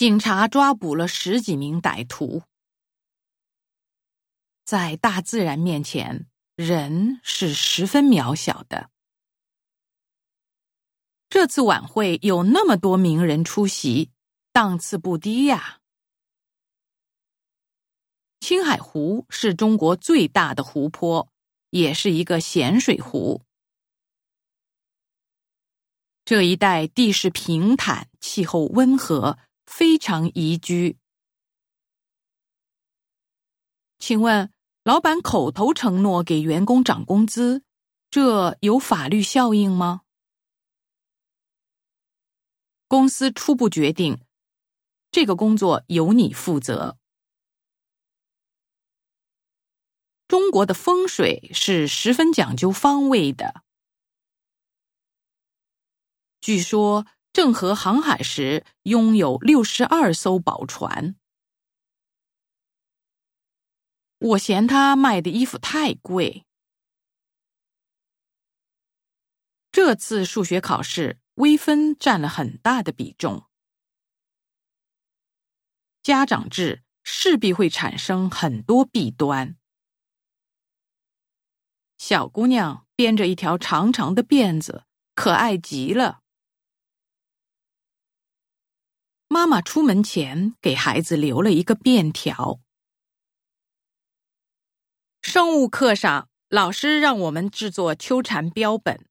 警察抓捕了十几名歹徒。在大自然面前，人是十分渺小的。这次晚会有那么多名人出席，档次不低呀。青海湖是中国最大的湖泊，也是一个咸水湖。这一带地势平坦，气候温和，非常宜居。请问，老板口头承诺给员工涨工资，这有法律效应吗？公司初步决定，这个工作由你负责。中国的风水是十分讲究方位的。据说郑和航海时拥有六十二艘宝船。我嫌他卖的衣服太贵。这次数学考试，微分占了很大的比重。家长制势必会产生很多弊端。小姑娘编着一条长长的辫子，可爱极了。妈妈出门前给孩子留了一个便条。生物课上，老师让我们制作秋蝉标本。